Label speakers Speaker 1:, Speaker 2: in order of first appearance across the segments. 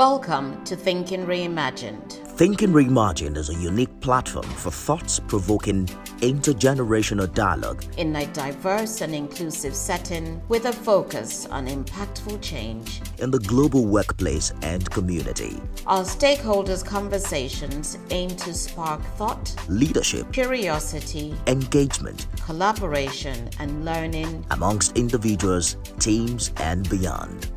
Speaker 1: Welcome to Thinking Reimagined.
Speaker 2: Thinking Reimagined is a unique platform for thoughts provoking intergenerational dialogue
Speaker 1: in a diverse and inclusive setting with a focus on impactful change
Speaker 2: in the global workplace and community.
Speaker 1: Our stakeholders' conversations aim to spark thought,
Speaker 2: leadership,
Speaker 1: curiosity,
Speaker 2: engagement,
Speaker 1: collaboration, and learning
Speaker 2: amongst individuals, teams, and beyond.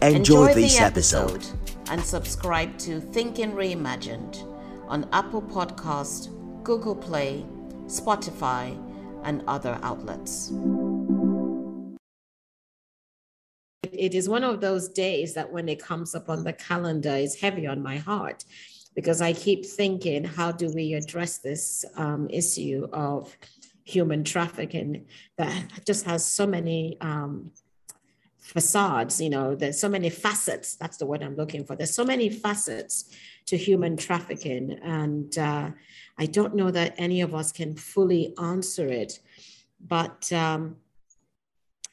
Speaker 2: Enjoy, Enjoy this episode. episode
Speaker 1: and subscribe to Thinking Reimagined on Apple Podcast, Google Play, Spotify, and other outlets. It is one of those days that when it comes up on the calendar is heavy on my heart because I keep thinking, how do we address this um, issue of human trafficking that just has so many um, facades you know there's so many facets that's the word i'm looking for. There's so many facets to human trafficking and uh, i don't know that any of us can fully answer it but um,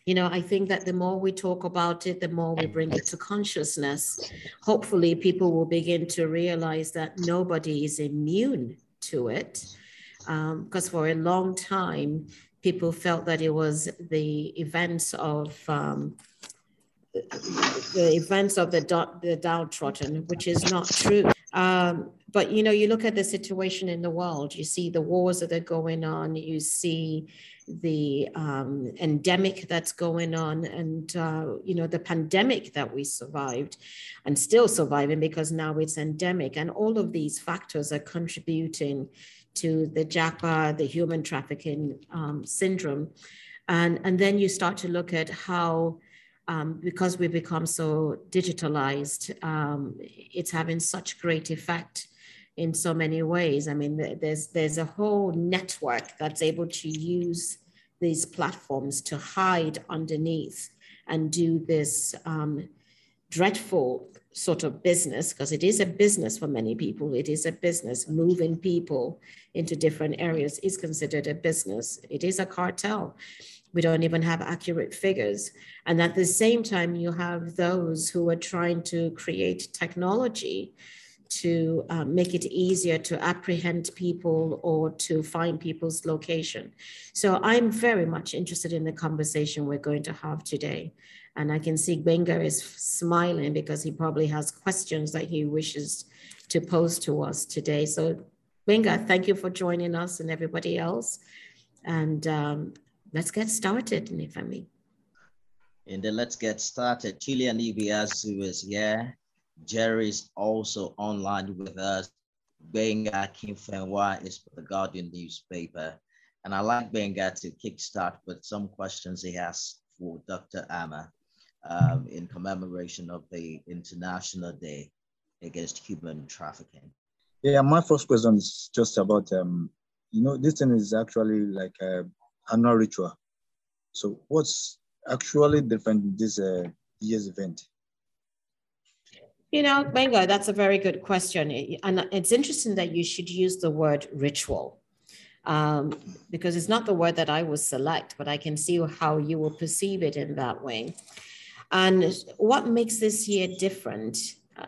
Speaker 1: you know i think that the more we talk about it the more we bring it to consciousness hopefully people will begin to realize that nobody is immune to it because um, for a long time people felt that it was the events of um, the events of the, the downtrodden, which is not true. Um, but you know, you look at the situation in the world. You see the wars that are going on. You see the um, endemic that's going on, and uh, you know the pandemic that we survived, and still surviving because now it's endemic. And all of these factors are contributing to the JAPA, the human trafficking um, syndrome, and and then you start to look at how um, because we've become so digitalized, um, it's having such great effect in so many ways. I mean, there's there's a whole network that's able to use these platforms to hide underneath and do this um, dreadful sort of business because it is a business for many people. It is a business. Moving people into different areas is considered a business. It is a cartel we don't even have accurate figures. And at the same time, you have those who are trying to create technology to uh, make it easier to apprehend people or to find people's location. So I'm very much interested in the conversation we're going to have today. And I can see Gbenga is smiling because he probably has questions that he wishes to pose to us today. So Gbenga, thank you for joining us and everybody else. And um, let's get started, if I.
Speaker 3: And then let's get started. Chilean Ibiazu is here. Jerry's also online with us. Gbenga Akinfenwa is for the Guardian newspaper. And I like Gbenga to kickstart with some questions he has for Dr. Ama um, in commemoration of the International Day Against Human Trafficking.
Speaker 4: Yeah, my first question is just about, um, you know, this thing is actually like a annual ritual. So what's actually different in this uh, year's event?
Speaker 1: You know, Gbenga, that's a very good question. And it's interesting that you should use the word ritual um, because it's not the word that I will select, but I can see how you will perceive it in that way. And what makes this year different,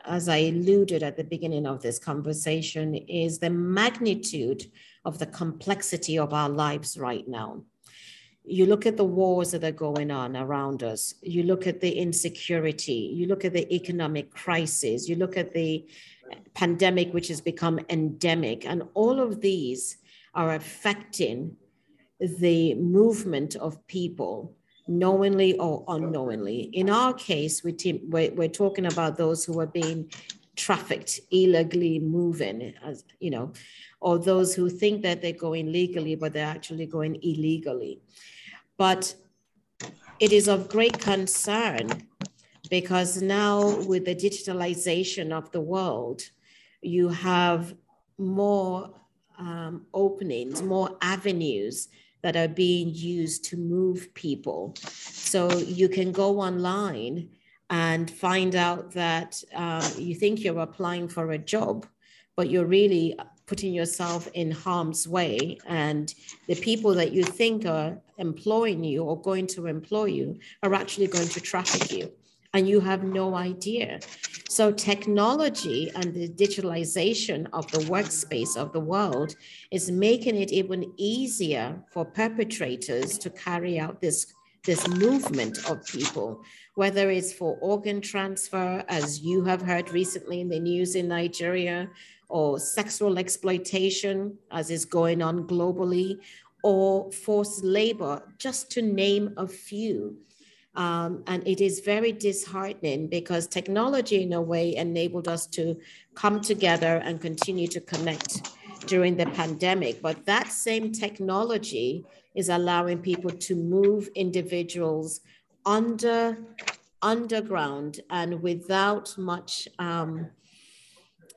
Speaker 1: as I alluded at the beginning of this conversation, is the magnitude of the complexity of our lives right now you look at the wars that are going on around us, you look at the insecurity, you look at the economic crisis, you look at the pandemic, which has become endemic, and all of these are affecting the movement of people knowingly or unknowingly. In our case, we we're, we're talking about those who are being trafficked, illegally moving, as you know, or those who think that they're going legally, but they're actually going illegally. But it is of great concern because now, with the digitalization of the world, you have more um, openings, more avenues that are being used to move people. So you can go online and find out that um, you think you're applying for a job, but you're really putting yourself in harm's way and the people that you think are employing you or going to employ you are actually going to traffic you and you have no idea. So, technology and the digitalization of the workspace of the world is making it even easier for perpetrators to carry out this, this movement of people, whether it's for organ transfer, as you have heard recently in the news in Nigeria, or sexual exploitation, as is going on globally, or forced labor, just to name a few. Um, and it is very disheartening because technology, in a way, enabled us to come together and continue to connect during the pandemic. But that same technology is allowing people to move individuals under underground and without much um,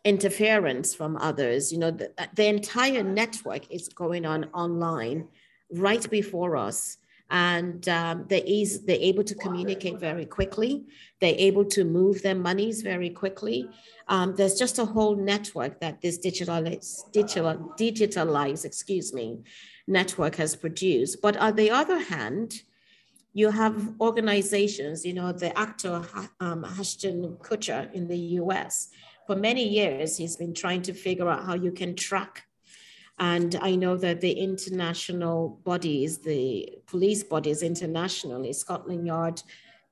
Speaker 1: interference from others. You know, the, the entire network is going on online right before us and um, they're, they're able to communicate very quickly. They're able to move their monies very quickly. Um, there's just a whole network that this digitalized, digital, digitalized, excuse me, network has produced. But on the other hand, you have organizations, you know, the actor um, Ashton Kutcher in the US, for many years, he's been trying to figure out how you can track and I know that the international bodies, the police bodies internationally, Scotland Yard,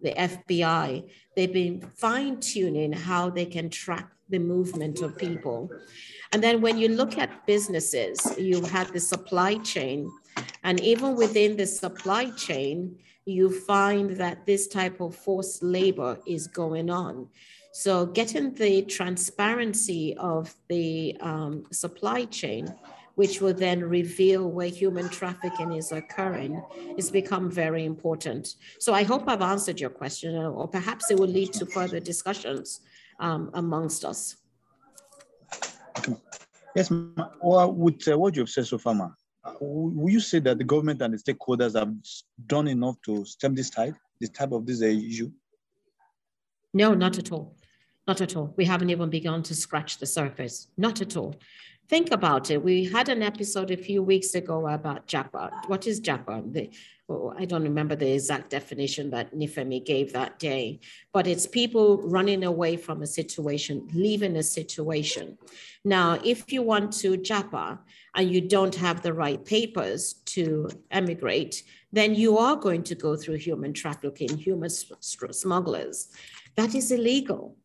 Speaker 1: the FBI, they've been fine tuning how they can track the movement of people. And then when you look at businesses, you have the supply chain. And even within the supply chain, you find that this type of forced labor is going on. So getting the transparency of the um, supply chain which will then reveal where human trafficking is occurring, is become very important. So I hope I've answered your question, or perhaps it will lead to further discussions um, amongst us.
Speaker 4: Yes, well, with uh, what you've said so far, ma, uh, will you say that the government and the stakeholders have done enough to stem this tide, this type of this uh, issue?
Speaker 1: No, not at all. Not at all. We haven't even begun to scratch the surface. Not at all think about it. We had an episode a few weeks ago about japa. What is japa? The, oh, I don't remember the exact definition that Nifemi gave that day, but it's people running away from a situation, leaving a situation. Now, if you want to japa and you don't have the right papers to emigrate, then you are going to go through human trafficking, human smugglers. That is illegal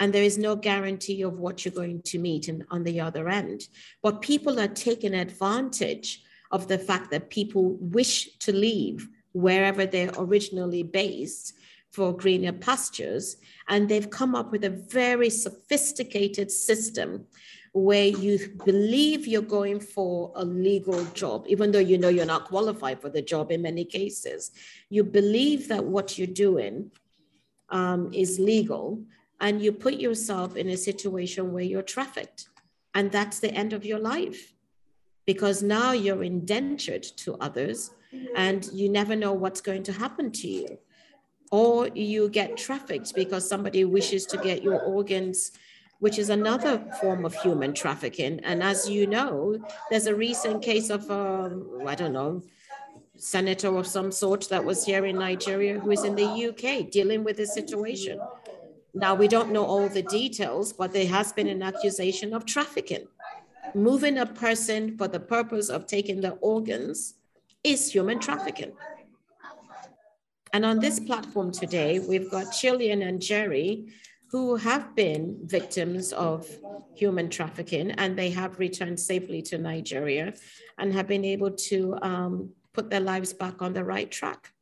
Speaker 1: and there is no guarantee of what you're going to meet on the other end. But people are taking advantage of the fact that people wish to leave wherever they're originally based for greener pastures. And they've come up with a very sophisticated system where you believe you're going for a legal job, even though you know you're not qualified for the job in many cases. You believe that what you're doing um, is legal and you put yourself in a situation where you're trafficked and that's the end of your life. Because now you're indentured to others and you never know what's going to happen to you. Or you get trafficked because somebody wishes to get your organs which is another form of human trafficking. And as you know there's a recent case of um, i don't know senator of some sort that was here in nigeria who is in the uk dealing with this situation now, we don't know all the details, but there has been an accusation of trafficking. Moving a person for the purpose of taking their organs is human trafficking. And on this platform today, we've got Chilean and Jerry, who have been victims of human trafficking, and they have returned safely to Nigeria and have been able to um, put their lives back on the right track.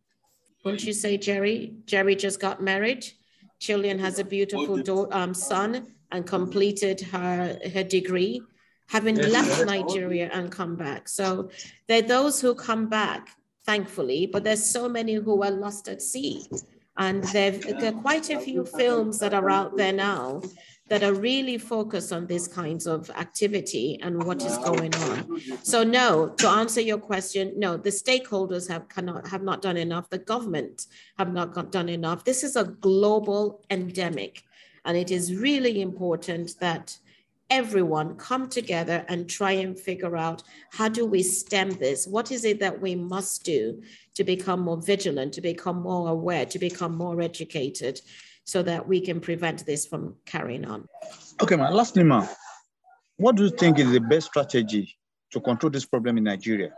Speaker 1: Wouldn't you say, Jerry? Jerry just got married Chilean has a beautiful do- um, son and completed her, her degree, having left Nigeria and come back. So there are those who come back, thankfully, but there's so many who are lost at sea. And there are quite a few films that are out there now that are really focused on these kinds of activity and what is going on. So no, to answer your question, no, the stakeholders have cannot have not done enough. The government have not done enough. This is a global endemic, and it is really important that everyone come together and try and figure out how do we stem this? What is it that we must do to become more vigilant, to become more aware, to become more educated so that we can prevent this from carrying on?
Speaker 4: Okay, man. Lastly, ma, what do you think is the best strategy to control this problem in Nigeria?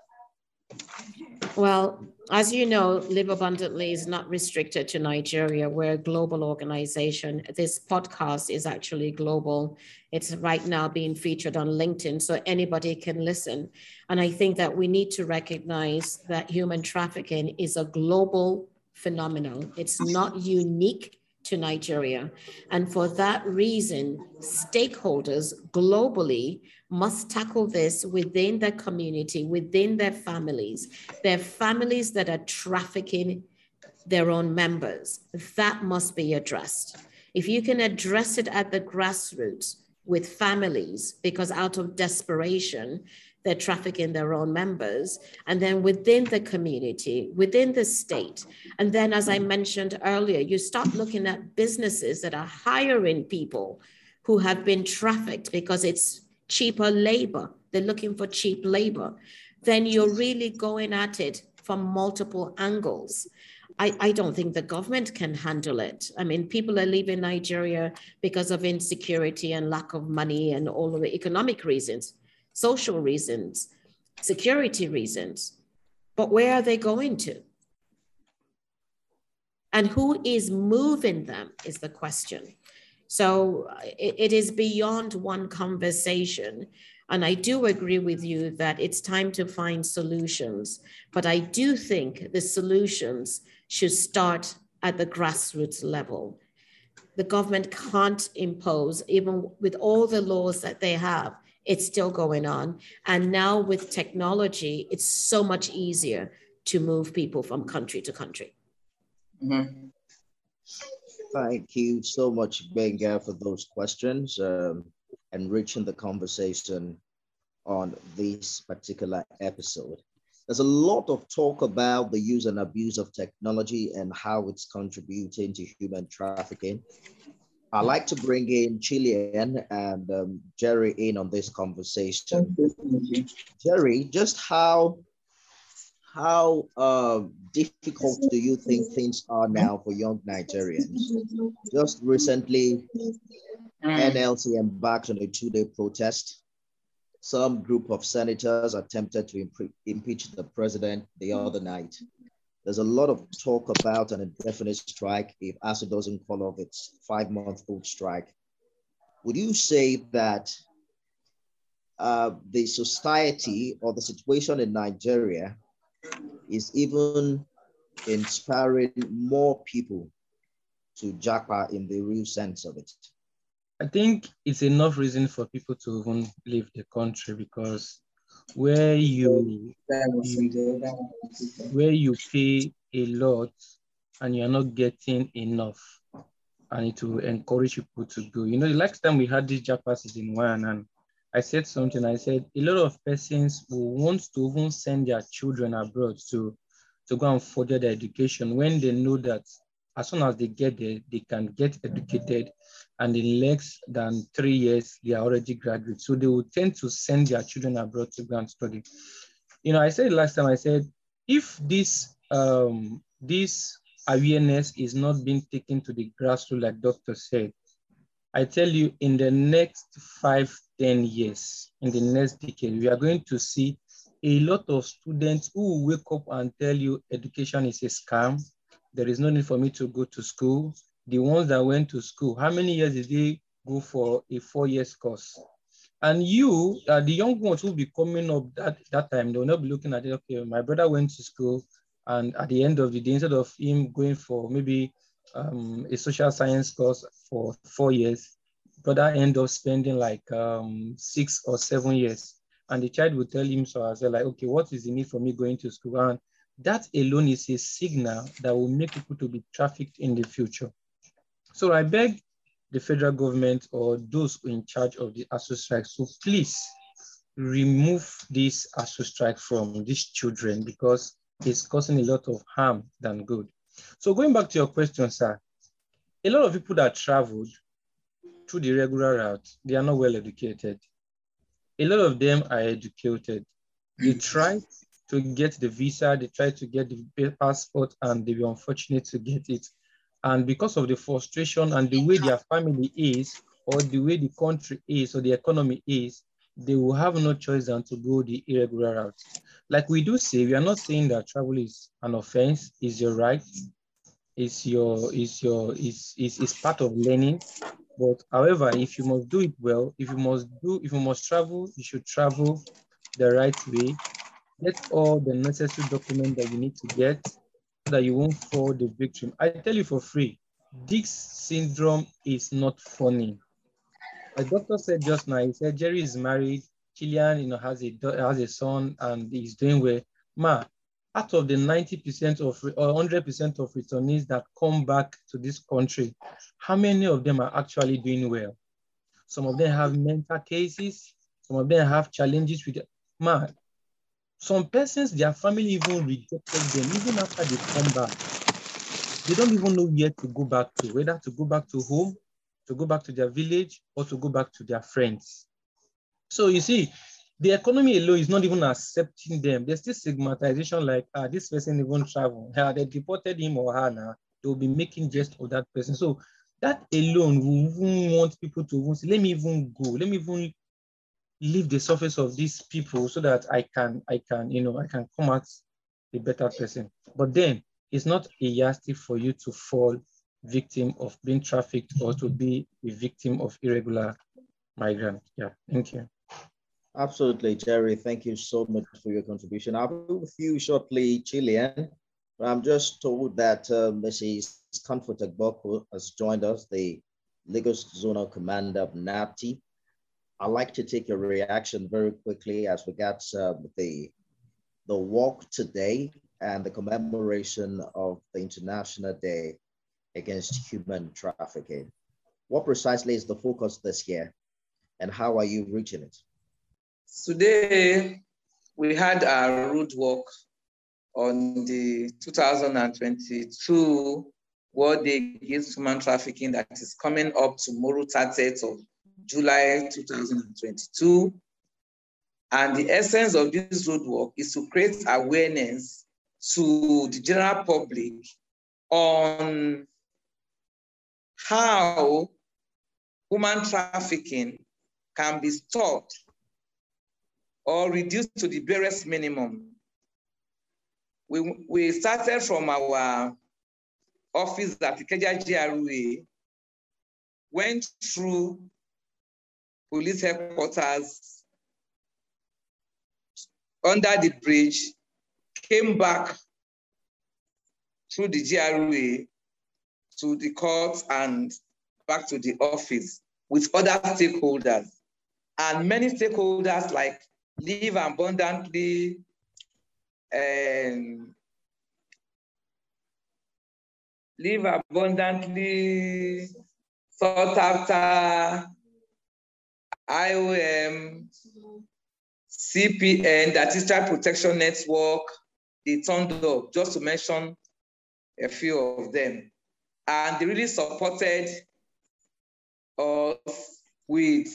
Speaker 1: Well, as you know, Live Abundantly is not restricted to Nigeria. We're a global organization. This podcast is actually global. It's right now being featured on LinkedIn, so anybody can listen. And I think that we need to recognize that human trafficking is a global phenomenon. It's not unique to Nigeria. And for that reason, stakeholders globally must tackle this within their community, within their families, their families that are trafficking their own members. That must be addressed. If you can address it at the grassroots with families, because out of desperation, they're trafficking their own members, and then within the community, within the state. And then, as I mentioned earlier, you start looking at businesses that are hiring people who have been trafficked because it's cheaper labor. They're looking for cheap labor. Then you're really going at it from multiple angles. I, I don't think the government can handle it. I mean, people are leaving Nigeria because of insecurity and lack of money and all of the economic reasons, social reasons, security reasons. But where are they going to? And who is moving them is the question. So it, it is beyond one conversation. And I do agree with you that it's time to find solutions. But I do think the solutions should start at the grassroots level. The government can't impose, even with all the laws that they have, it's still going on. And now with technology, it's so much easier to move people from country to country.
Speaker 3: Mm-hmm. Thank you so much, Gbenga, for those questions, um, enriching the conversation on this particular episode. There's a lot of talk about the use and abuse of technology and how it's contributing to human trafficking. I'd like to bring in Chilean and um, Jerry in on this conversation. Jerry, just how how uh, difficult do you think things are now for young Nigerians? Just recently, NLC embarked on a two-day protest. Some group of senators attempted to impeach the president the other night. There's a lot of talk about an indefinite strike if ASUU doesn't call off its five-month-old strike. Would you say that uh, the society or the situation in Nigeria is even inspiring more people to japa in the real sense of it.
Speaker 5: I think it's enough reason for people to even leave the country because where you, where you pay a lot and you're not getting enough and it will encourage people to go. You know, the last time we had this Japa in one and I said something. I said a lot of persons will want to even send their children abroad to, to go and further their education when they know that as soon as they get there, they can get educated and in less than three years, they are already graduates. So they will tend to send their children abroad to go and study. You know, I said last time, I said, if this, um, this awareness is not being taken to the grassroots, like Doctor said, I tell you, in the next five, 10 years, in the next decade, we are going to see a lot of students who wake up and tell you education is a scam. There is no need for me to go to school. The ones that went to school, how many years did they go for a four years course? And you, uh, the young ones who will be coming up that, that time, they will not be looking at it, okay, my brother went to school and at the end of the day, instead of him going for maybe um, a social science course for four years, I end up spending like um, six or seven years. And the child will tell him so I well, like, okay, what is the need for me going to school? And that alone is a signal that will make people to be trafficked in the future. So I beg the federal government or those in charge of the ASUU strike, so please remove this ASUU strike from these children because it's causing a lot of harm than good. So going back to your question, sir, a lot of people that traveled, through the regular route, they are not well educated. A lot of them are educated. They try to get the visa, they try to get the passport, and they were unfortunate to get it. And because of the frustration and the way their family is, or the way the country is, or the economy is, they will have no choice than to go the irregular route. Like we do say, we are not saying that travel is an offense, is your right, is your is your is is, is part of learning. But however, if you must do it well, if you must do, if you must travel, you should travel the right way. Get all the necessary document that you need to get that you won't fall the victim. I tell you for free, Dix syndrome is not funny a doctor said just now, he said Jerry is married, Killian, you know, has a has a son and he's doing well. Ma, out of the 90% of or 100% of returnees that come back to this country, how many of them are actually doing well? Some of them have mental cases, some of them have challenges with it. Some persons, their family even rejected them, even after they come back. They don't even know where to go back to, whether to go back to home to go back to their village or to go back to their friends. So you see, the economy alone is not even accepting them. There's still stigmatization like, ah, this person even travel. Ah, they deported him or her now. They'll be making jest of that person. So that alone will even want people to even say, let me even go, let me even leave the surface of these people so that I can, I can, you know, I can come out a better person. But then it's not a yardstick for you to fall victim of being trafficked or to be a victim of irregular migrant. Yeah, thank you.
Speaker 3: Absolutely, Jerry. Thank you so much for your contribution. I'll be with you shortly, Chilean. I'm just told that uh, Mrs. Comfort Agboko has joined us, the Lagos Zonal Commander of NAPTIP. I'd like to take your reaction very quickly as regards uh, the, the walk today and the commemoration of the International Day against human trafficking. What precisely is the focus this year and how are you reaching it?
Speaker 6: Today, we had a road walk on the 2022 World Day Against Human Trafficking that is coming up tomorrow, 30th of July 2022. And the essence of this road walk is to create awareness to the general public on how human trafficking can be stopped or reduced to the barest minimum. We, we started from our office at Ikeja GRA, went through police headquarters, under the bridge, came back through the GRA to the court and back to the office with other stakeholders. And many stakeholders like Live Abundantly, and Live Abundantly, Sought After, IOM, CPN, that is Child Protection Network, they turned up, just to mention a few of them and they really supported us with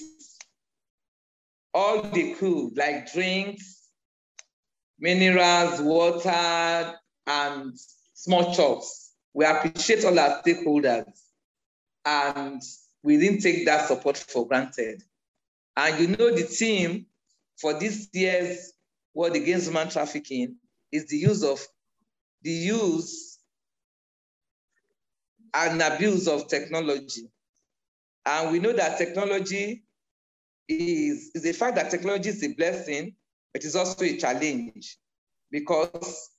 Speaker 6: all they could, like drinks, minerals, water, and small chops. We appreciate all our stakeholders, and we didn't take that support for granted. And you know, the team for this year's World Against Human Trafficking is the use of the use and abuse of technology. And we know that technology is, is the fact that technology is a blessing, but it is also a challenge because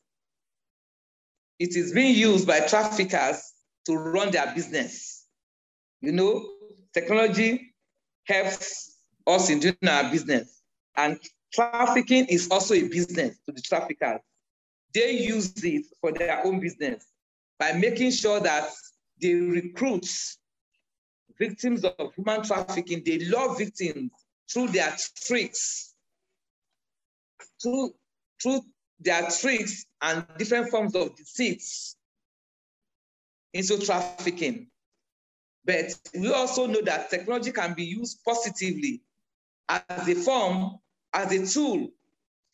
Speaker 6: it is being used by traffickers to run their business. You know, technology helps us in doing our business. And trafficking is also a business to the traffickers. They use it for their own business by making sure that they recruit victims of human trafficking. They love victims through their tricks, through, through their tricks and different forms of deceits into trafficking. But we also know that technology can be used positively as a form, as a tool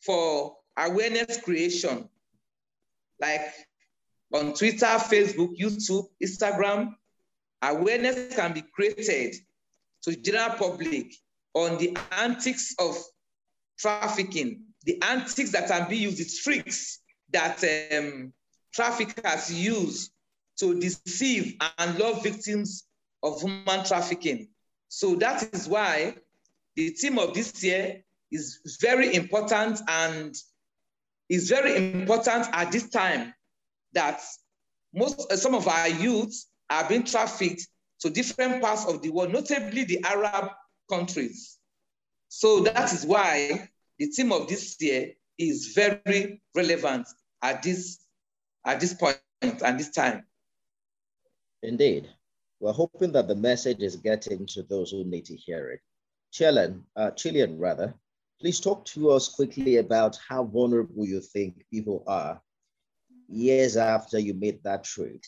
Speaker 6: for awareness creation. Like on Twitter, Facebook, YouTube, Instagram, awareness can be created to general public on the antics of trafficking, the antics that can be used, the tricks that um, traffickers use to deceive and lure victims of human trafficking. So that is why the theme of this year is very important and is very important at this time that most uh, some of our youths are being trafficked to different parts of the world, notably the Arab countries. So that is why the theme of this year is very relevant at this, at this point and this time.
Speaker 3: Indeed. We're hoping that the message is getting to those who need to hear it. Chilean, uh, Chilean rather, please talk to us quickly about how vulnerable you think people are years after you made that trip.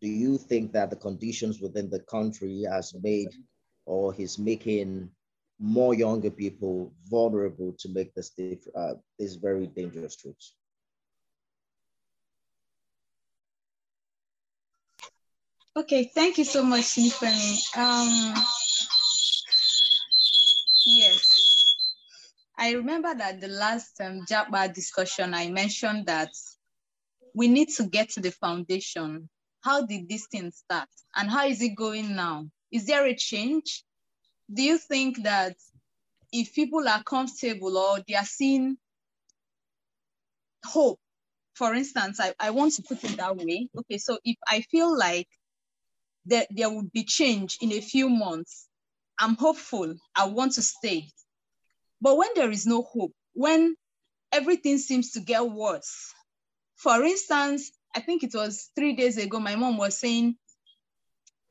Speaker 3: Do you think that the conditions within the country has made or is making more younger people vulnerable to make this, uh, these very dangerous trips?
Speaker 7: Okay, thank you so much, Tiffany. Um, yes, I remember that the last um, JAPA discussion, I mentioned that we need to get to the foundation. How did this thing start? And how is it going now? Is there a change? Do you think that if people are comfortable or they are seeing hope, for instance, I, I want to put it that way. Okay, so if I feel like that there would be change in a few months. I'm hopeful. I want to stay. But when there is no hope, when everything seems to get worse, for instance, I think it was three days ago, my mom was saying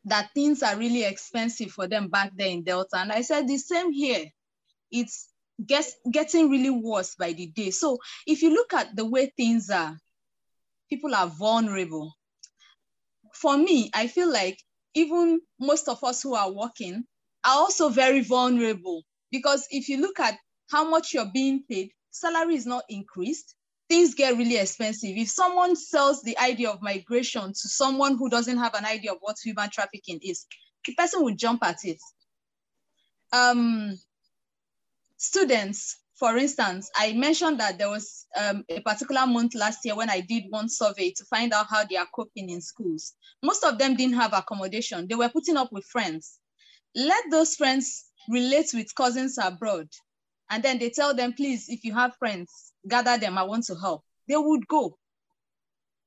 Speaker 7: that things are really expensive for them back there in Delta. And I said the same here. It's gets, getting really worse by the day. So if you look at the way things are, people are vulnerable. For me, I feel like even most of us who are working are also very vulnerable because if you look at how much you're being paid, salary is not increased. Things get really expensive. If someone sells the idea of migration to someone who doesn't have an idea of what human trafficking is, the person will jump at it. Um, students for instance, I mentioned that there was um, a particular month last year when I did one survey to find out how they are coping in schools. Most of them didn't have accommodation. They were putting up with friends. Let those friends relate with cousins abroad. And then they tell them, please, if you have friends, gather them, I want to help. They would go.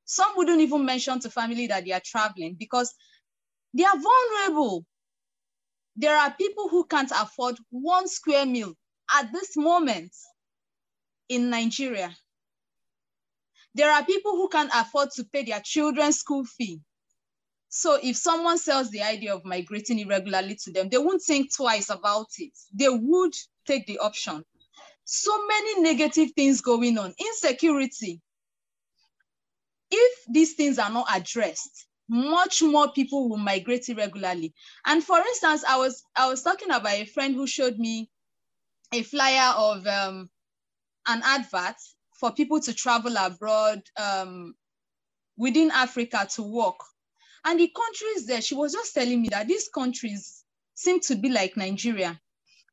Speaker 7: Some wouldn't even mention to family that they are traveling because they are vulnerable. There are people who can't afford one square meal at this moment in Nigeria, there are people who can't afford to pay their children's school fee. So if someone sells the idea of migrating irregularly to them, they won't think twice about it. They would take the option. So many negative things going on. Insecurity. If these things are not addressed, much more people will migrate irregularly. And for instance, I was I was talking about a friend who showed me a flyer of um, an advert for people to travel abroad um, within Africa to work. And the countries there, she was just telling me that these countries seem to be like Nigeria.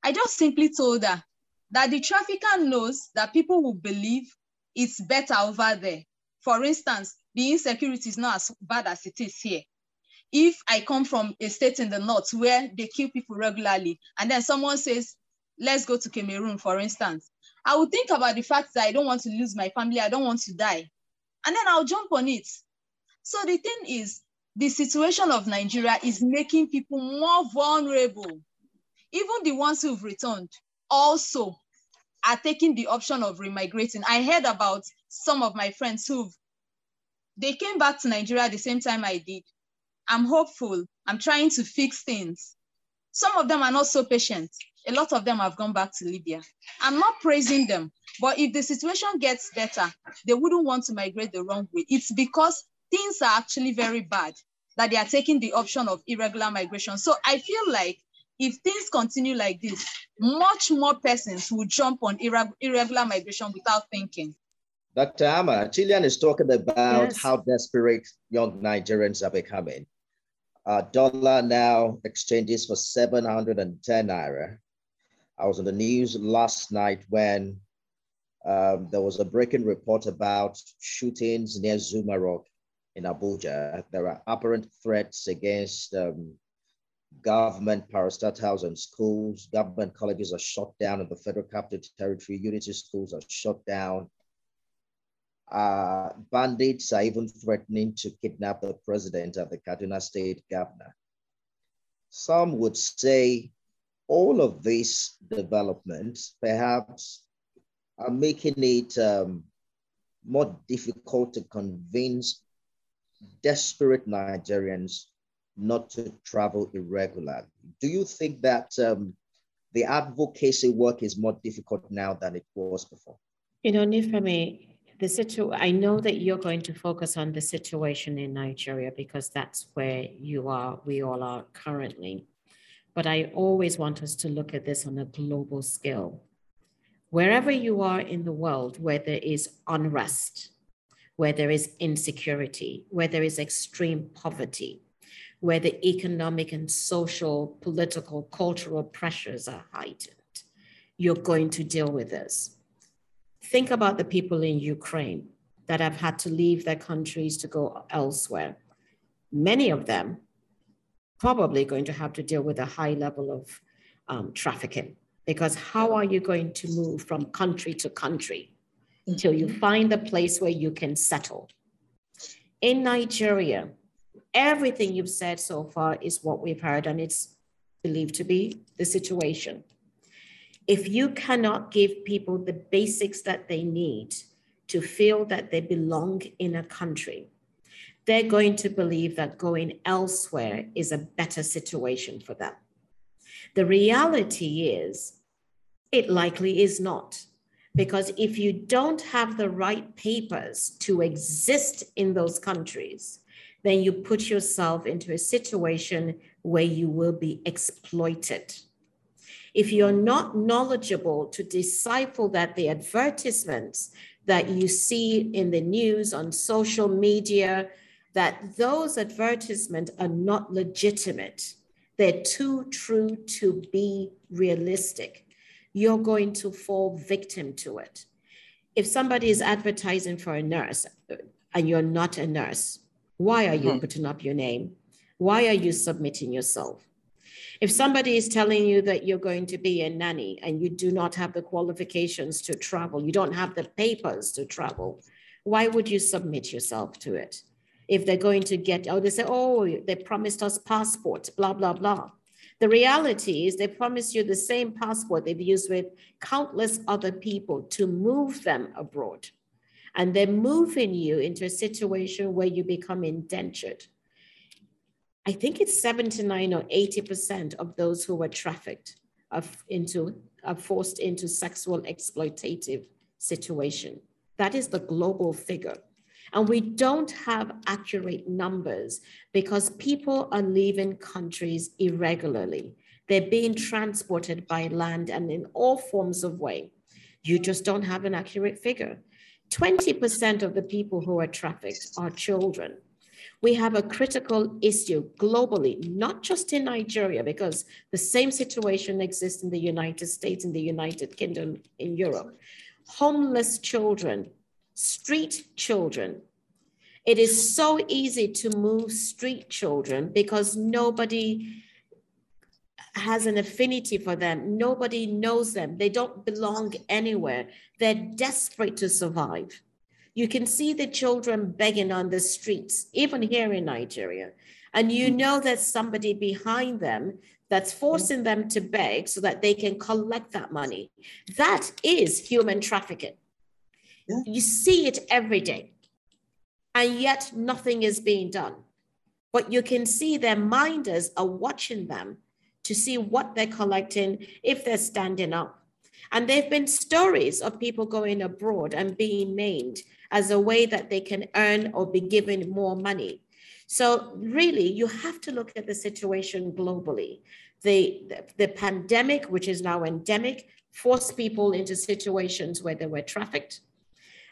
Speaker 7: I just simply told her that the trafficker knows that people will believe it's better over there. For instance, the insecurity is not as bad as it is here. If I come from a state in the north where they kill people regularly, and then someone says let's go to Cameroon, for instance, I would think about the fact that I don't want to lose my family, I don't want to die. And then I'll jump on it. So the thing is, the situation of Nigeria is making people more vulnerable. Even the ones who've returned also are taking the option of remigrating. I heard about some of my friends who've, they came back to Nigeria at the same time I did. I'm hopeful. I'm trying to fix things. Some of them are not so patient a lot of them have gone back to Libya. I'm not praising them, but if the situation gets better, they wouldn't want to migrate the wrong way. It's because things are actually very bad.
Speaker 8: That they are taking the option of irregular migration. So I feel like if things continue like this, much more persons will jump on irregular migration without thinking.
Speaker 3: Dr. Ama, Chilean is talking about yes. how desperate young Nigerians are becoming. Uh, dollar now exchanges for 710 naira. I was on the news last night when um, there was a breaking report about shootings near Zuma Rock in Abuja. There are apparent threats against um, government parastatals and schools. Government colleges are shut down in the Federal Capital Territory. Unity schools are shut down. Uh, bandits are even threatening to kidnap the president of the Kaduna State governor. Some would say all of these developments perhaps are making it um, more difficult to convince desperate Nigerians not to travel irregularly. Do you think that um, the advocacy work is more difficult now than it was before?
Speaker 1: You know, Nifemi, the situ- I know that you're going to focus on the situation in Nigeria because that's where you are, we all are currently. But I always want us to look at this on a global scale. Wherever you are in the world where there is unrest, where there is insecurity, where there is extreme poverty, where the economic and social, political, cultural pressures are heightened, you're going to deal with this. Think about the people in Ukraine that have had to leave their countries to go elsewhere. Many of them probably going to have to deal with a high level of um, trafficking because how are you going to move from country to country until you find a place where you can settle? In Nigeria, everything you've said so far is what we've heard, and it's believed to be the situation. If you cannot give people the basics that they need to feel that they belong in a country, they're going to believe that going elsewhere is a better situation for them. The reality is, it likely is not. Because if you don't have the right papers to exist in those countries, then you put yourself into a situation where you will be exploited. If you're not knowledgeable to decipher that the advertisements that you see in the news, on social media, that those advertisements are not legitimate, they're too true to be realistic, you're going to fall victim to it. If somebody is advertising for a nurse and you're not a nurse, why are you mm-hmm. putting up your name? Why are you submitting yourself? If somebody is telling you that you're going to be a nanny and you do not have the qualifications to travel, you don't have the papers to travel, why would you submit yourself to it? If they're going to get, oh, they say, oh, they promised us passports, blah, blah, blah. The reality is they promise you the same passport they've used with countless other people to move them abroad and they're moving you into a situation where you become indentured. I think it's 79 or 80% of those who were trafficked are, into, are forced into sexual exploitative situation. That is the global figure. And we don't have accurate numbers because people are leaving countries irregularly. They're being transported by land and in all forms of way. You just don't have an accurate figure. 20% of the people who are trafficked are children. We have a critical issue globally, not just in Nigeria, because the same situation exists in the United States, in the United Kingdom, in Europe. Homeless children, street children. It is so easy to move street children because nobody has an affinity for them. Nobody knows them. They don't belong anywhere. They're desperate to survive. You can see the children begging on the streets, even here in Nigeria. And you know there's somebody behind them that's forcing them to beg so that they can collect that money. That is human trafficking. Yeah. You see it every day. And yet nothing is being done. But you can see their minders are watching them to see what they're collecting, if they're standing up. And there have been stories of people going abroad and being maimed as a way that they can earn or be given more money. So really, you have to look at the situation globally. The, the, the pandemic, which is now endemic, forced people into situations where they were trafficked.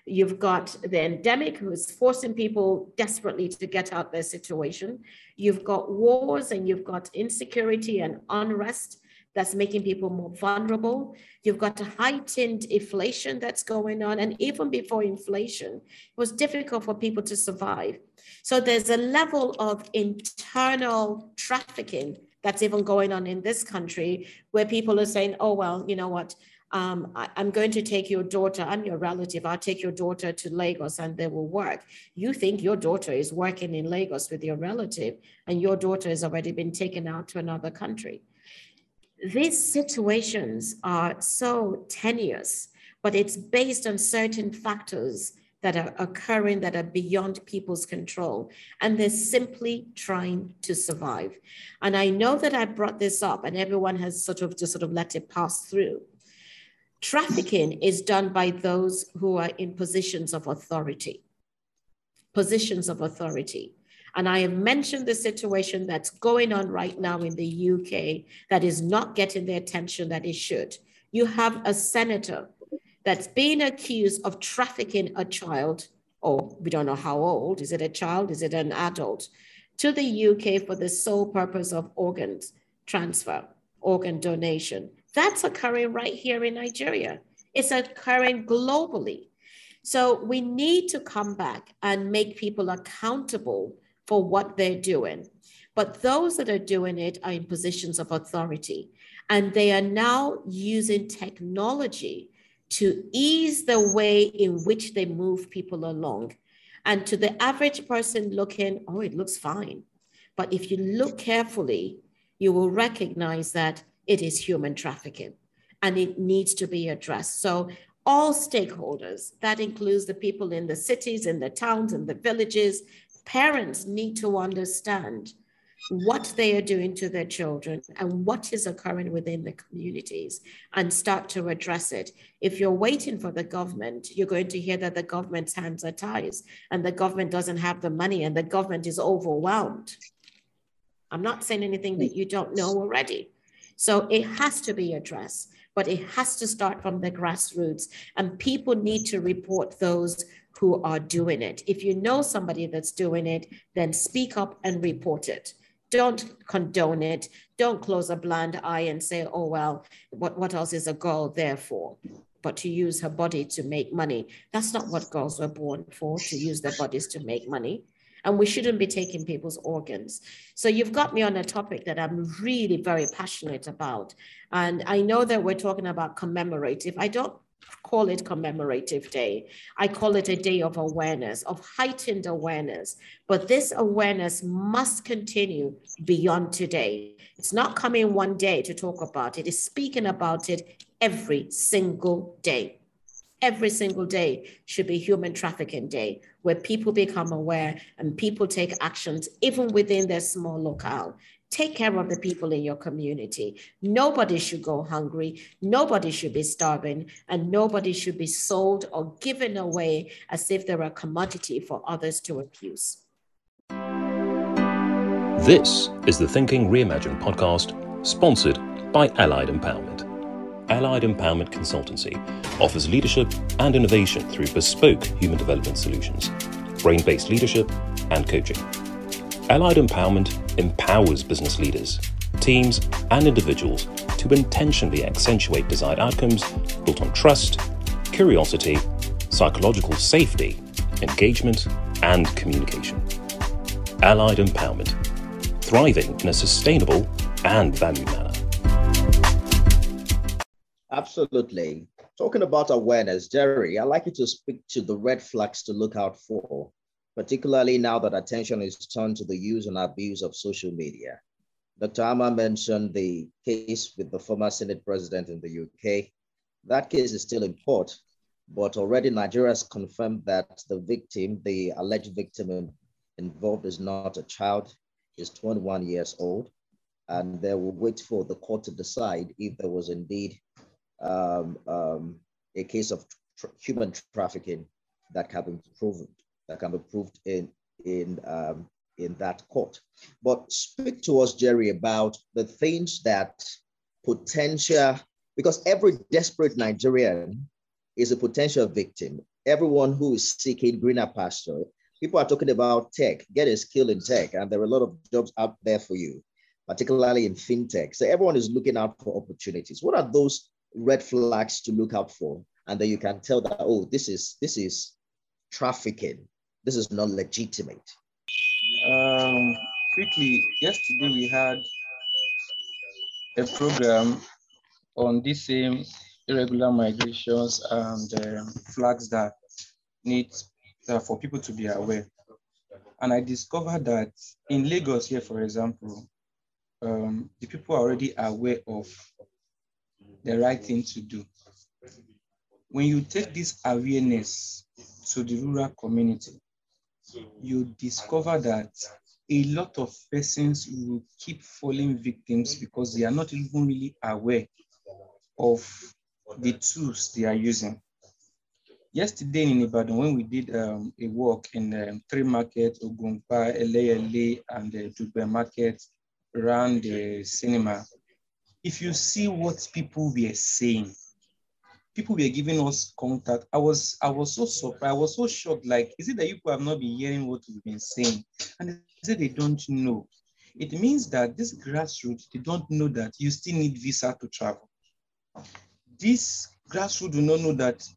Speaker 1: You've got the endemic who is forcing people desperately to get out their situation. You've got wars and you've got insecurity and unrest that's making people more vulnerable. You've got a heightened inflation that's going on. And even before inflation, it was difficult for people to survive. So there's a level of internal trafficking that's even going on in this country where people are saying, oh, well, you know what? Um, I, am going to take your daughter, I'm your relative, I'll take your daughter to Lagos and they will work. You think your daughter is working in Lagos with your relative and your daughter has already been taken out to another country. These situations are so tenuous, but it's based on certain factors that are occurring that are beyond people's control. And they're simply trying to survive. And I know that I brought this up and everyone has sort of just sort of let it pass through. Trafficking is done by those who are in positions of authority. Positions of authority. And I have mentioned the situation that's going on right now in the UK that is not getting the attention that it should. You have a senator that's being accused of trafficking a child, or we don't know how old, is it a child, is it an adult, to the UK for the sole purpose of organs transfer, organ donation. That's occurring right here in Nigeria. It's occurring globally. So we need to come back and make people accountable for what they're doing. But those that are doing it are in positions of authority. And they are now using technology to ease the way in which they move people along. And to the average person looking, oh, it looks fine. But if you look carefully, you will recognize that it is human trafficking and it needs to be addressed. So, all stakeholders, that includes the people in the cities, in the towns, in the villages, parents need to understand what they are doing to their children and what is occurring within the communities and start to address it. If you're waiting for the government, you're going to hear that the government's hands are tied and the government doesn't have the money and the government is overwhelmed. I'm not saying anything that you don't know already. So it has to be addressed, but it has to start from the grassroots and people need to report those who are doing it. If you know somebody that's doing it, then speak up and report it don't condone it. Don't close a blind eye and say, oh, well, what, what else is a girl there for? But to use her body to make money. That's not what girls were born for, to use their bodies to make money. And we shouldn't be taking people's organs. So you've got me on a topic that I'm really very passionate about. And I know that we're talking about commemorative. I don't call it commemorative day. I call it a day of awareness, of heightened awareness. But this awareness must continue beyond today. It's not coming one day to talk about it, it's speaking about it every single day. Every single day should be human trafficking day, where people become aware and people take actions, even within their small locale. Take care of the people in your community. Nobody should go hungry. Nobody should be starving. And nobody should be sold or given away as if they're a commodity for others to abuse.
Speaker 9: This is the Thinking Reimagined podcast, sponsored by Allied Empowerment. Allied Empowerment Consultancy offers leadership and innovation through bespoke human development solutions, brain based leadership, and coaching. Allied Empowerment empowers business leaders, teams, and individuals to intentionally accentuate desired outcomes built on trust, curiosity, psychological safety, engagement, and communication. Allied Empowerment, thriving in a sustainable and valued manner.
Speaker 3: Absolutely. Talking about awareness, Jerry, I'd like you to speak to the red flags to look out for particularly now that attention is turned to the use and abuse of social media. Dr. Amma mentioned the case with the former Senate president in the UK. That case is still in court, but already Nigeria has confirmed that the victim, the alleged victim involved is not a child, is 21 years old, and they will wait for the court to decide if there was indeed um, um, a case of tra human trafficking that can be proven that can be proved in in um, in that court. But speak to us, Jerry, about the things that potential, because every desperate Nigerian is a potential victim. Everyone who is seeking greener pasture, people are talking about tech, get a skill in tech, and there are a lot of jobs out there for you, particularly in fintech. So everyone is looking out for opportunities. What are those red flags to look out for? And then you can tell that, oh, this is this is trafficking. This is not legitimate.
Speaker 5: Um, quickly, yesterday we had a program on this same irregular migrations and um, flags that need uh, for people to be aware. And I discovered that in Lagos here, for example, um, the people are already aware of the right thing to do. When you take this awareness to the rural community, you discover that a lot of persons will keep falling victims because they are not even really aware of the tools they are using. Yesterday in Ibadan, when we did um, a walk in um, three markets, Ogunpa, LALA, and the Dugbe market around the cinema, if you see what people were saying, people were giving us contact. I was I was so surprised. I was so shocked. Like, is it that you have not been hearing what we've been saying? And they said they don't know. It means that this grassroots, they don't know that you still need visa to travel. This grassroots do not know that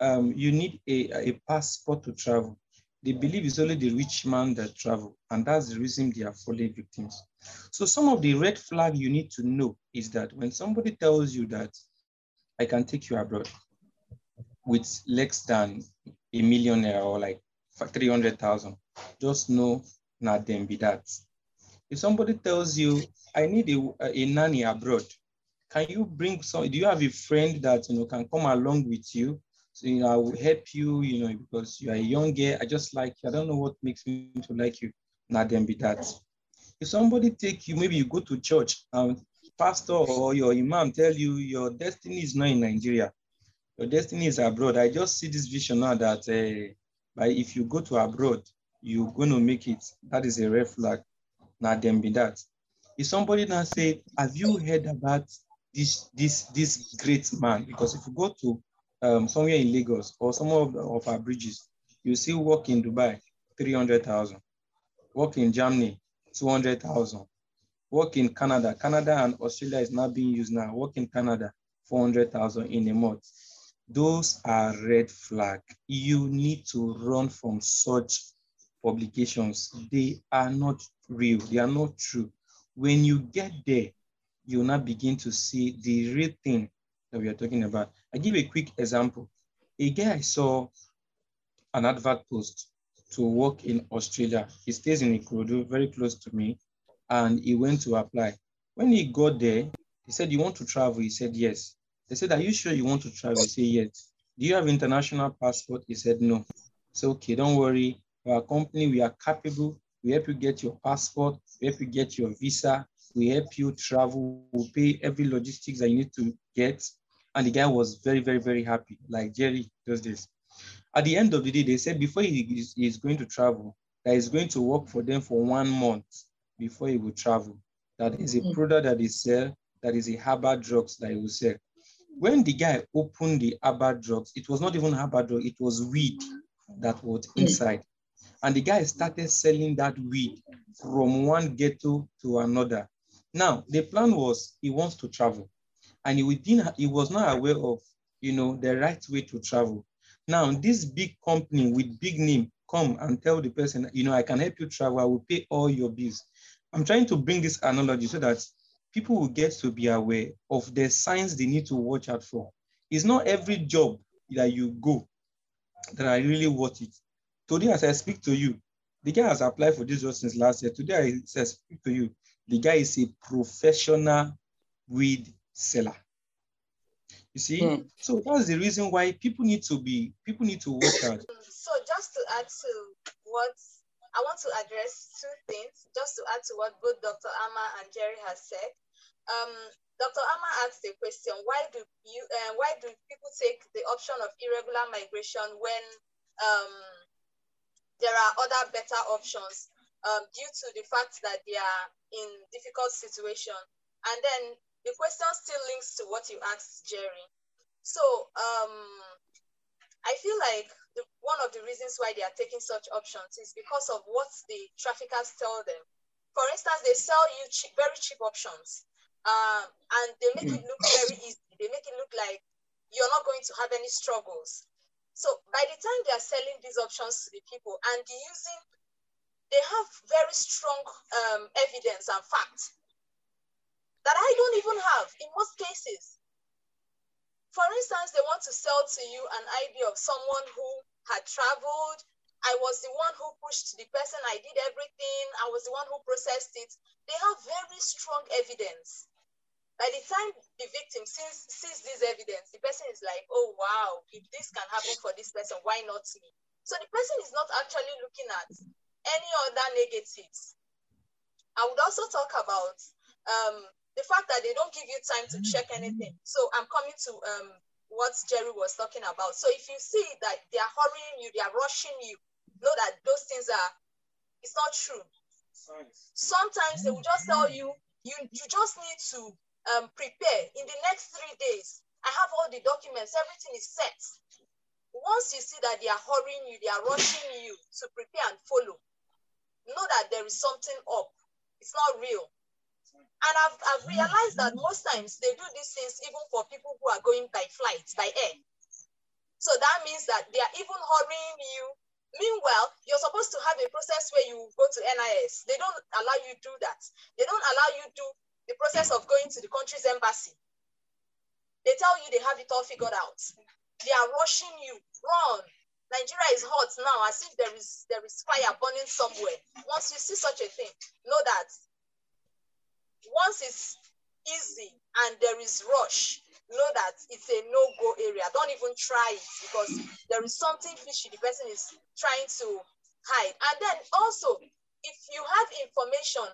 Speaker 5: um, you need a, a passport to travel. They believe it's only the rich man that travel, and that's the reason they are falling victims. So some of the red flag you need to know is that when somebody tells you that I can take you abroad with less than a millionaire or like 300,000. Just know not them be that. If somebody tells you, I need a, a nanny abroad, can you bring some, do you have a friend that, you know, can come along with you? So, you know, I will help you, you know, because you are a young girl. I just like you. I don't know what makes me to like you. Not them be that. If somebody take you, maybe you go to church and pastor or your imam tell you your destiny is not in Nigeria, your destiny is abroad. I just see this vision now that uh, if you go to abroad, you're going to make it. That is a red flag. Now, then be that. If somebody now say, have you heard about this this this great man? Because if you go to um, somewhere in Lagos or some of, of our bridges, you see work in Dubai, 300,000. Work in Germany, 200,000 work in Canada. Canada and Australia is not being used now. Work in Canada, 400,000 in a month. Those are red flag. You need to run from such publications. They are not real. They are not true. When you get there, you'll not begin to see the real thing that we are talking about. I give a quick example. A guy saw an advert post to work in Australia. He stays in Ikorodu, very close to me and he went to apply. When he got there, he said, you want to travel? He said, yes. They said, are you sure you want to travel? He said, yes. Do you have international passport? He said, no. So, okay, don't worry. Our company, we are capable. We help you get your passport. We help you get your visa. We help you travel. We'll pay every logistics that you need to get. And the guy was very, very, very happy. Like Jerry does this. At the end of the day, they said before he is, he is going to travel, that he's going to work for them for one month before he will travel. That is a mm. product that is sell, that is a herbal drugs that he will sell. When the guy opened the herbal drugs, it was not even herbal drug, it was weed that was mm. inside. And the guy started selling that weed from one ghetto to another. Now, the plan was he wants to travel. And he, didn't, he was not aware of, you know, the right way to travel. Now, this big company with big name come and tell the person, you know, I can help you travel. I will pay all your bills. I'm trying to bring this analogy so that people will get to be aware of the signs they need to watch out for. It's not every job that you go that are really worth it. Today, as I speak to you, the guy has applied for this job since last year. Today, I speak to you, the guy is a professional weed seller. You see, mm. so that's the reason why people need to be people need to work out.
Speaker 7: So just to add to what I want to address two things, just to add to what both Dr. Amma and Jerry has said. Um, Dr. Amma asked a question: Why do you? Uh, why do people take the option of irregular migration when um, there are other better options? um, due to the fact that they are in difficult situation. And then the question still links to what you asked, Jerry. So um, I feel like the, one of the reasons why they are taking such options is because of what the traffickers tell them. For instance, they sell you cheap, very cheap options, um, and they make it look very easy. They make it look like you're not going to have any struggles. So by the time they are selling these options to the people and using, they have very strong um, evidence and facts that I don't even have in most cases. For instance, they want to sell to you an idea of someone who had traveled. I was the one who pushed the person. I did everything. I was the one who processed it. They have very strong evidence. By the time the victim sees, sees this evidence, the person is like, oh, wow, if this can happen for this person, why not me? So the person is not actually looking at any other negatives. I would also talk about um, the fact that they don't give you time to check anything. So I'm coming to um, what Jerry was talking about. So if you see that they are hurrying you, they are rushing you, know that those things are, it's not true. Sometimes they will just tell you, you, you just need to um, prepare in the next three days. I have all the documents, everything is set. Once you see that they are hurrying you, they are rushing you to prepare and follow, know that there is something up. It's not real. And I've, I've realized that most times they do these things even for people who are going by flight, by air. So that means that they are even hurrying you. Meanwhile, you're supposed to have a process where you go to NIS. They don't allow you to do that. They don't allow you do the process of going to the country's embassy. They tell you they have it all figured out. They are rushing you. Run. Nigeria is hot now, as if there is there is fire burning somewhere. Once you see such a thing, know that once it's easy and there is rush, know that it's a no-go area. Don't even try it because there is something fishy the person is trying to hide. And then also, if you have information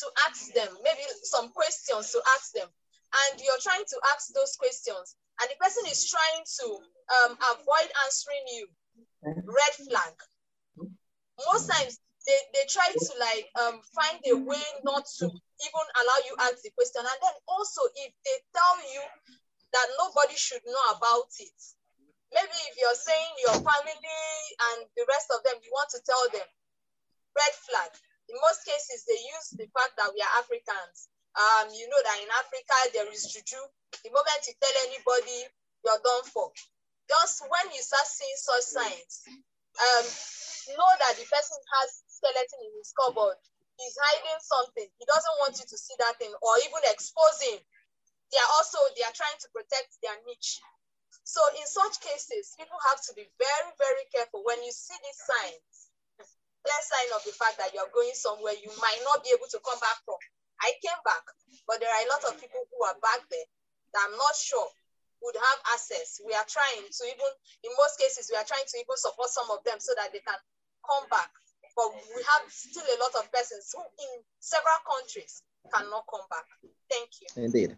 Speaker 7: to ask them, maybe some questions to ask them, and you're trying to ask those questions, and the person is trying to um, avoid answering you, red flag. Most times, they, they try to like um, find a way not to even allow you ask the question. And then also if they tell you that nobody should know about it, maybe if you're saying your family and the rest of them, you want to tell them, red flag. In most cases, they use the fact that we are Africans. Um, you know that in Africa, there is juju. The moment you tell anybody, you're done for. Just when you start seeing such signs, um, know that the person has skeleton in his cupboard. He's hiding something. He doesn't want you to see that thing or even exposing. They are also, they are trying to protect their niche. So in such cases, people have to be very, very careful when you see these signs. Clear sign of the fact that you're going somewhere you might not be able to come back from. I came back, but there are a lot of people who are back there that I'm not sure would have access. We are trying to even, in most cases, we are trying to even support some of them so that they can come back but we have still a lot of persons who in several countries cannot come back. Thank you.
Speaker 3: Indeed.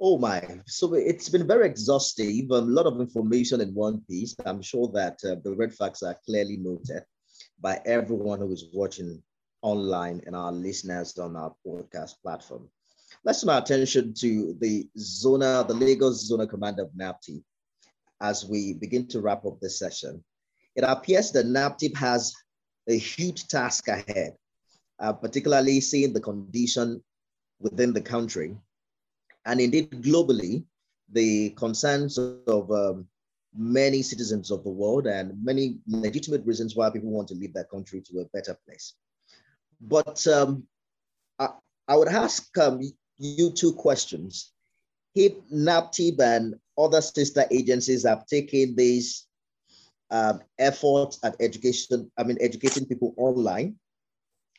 Speaker 3: Oh my, so it's been very exhaustive, a lot of information in one piece. I'm sure that uh, the red flags are clearly noted by everyone who is watching online and our listeners on our podcast platform. Let's turn our attention to the Zona, the Lagos Zona Commander of NAPTIP as we begin to wrap up this session. It appears that NAPTIP has a huge task ahead, uh, particularly seeing the condition within the country and indeed globally, the concerns of um, many citizens of the world and many legitimate reasons why people want to leave their country to a better place. But um, I, I, would ask um, you two questions. HIP, NAPTIP, and other sister agencies have taken these um, efforts at education, I mean, educating people online,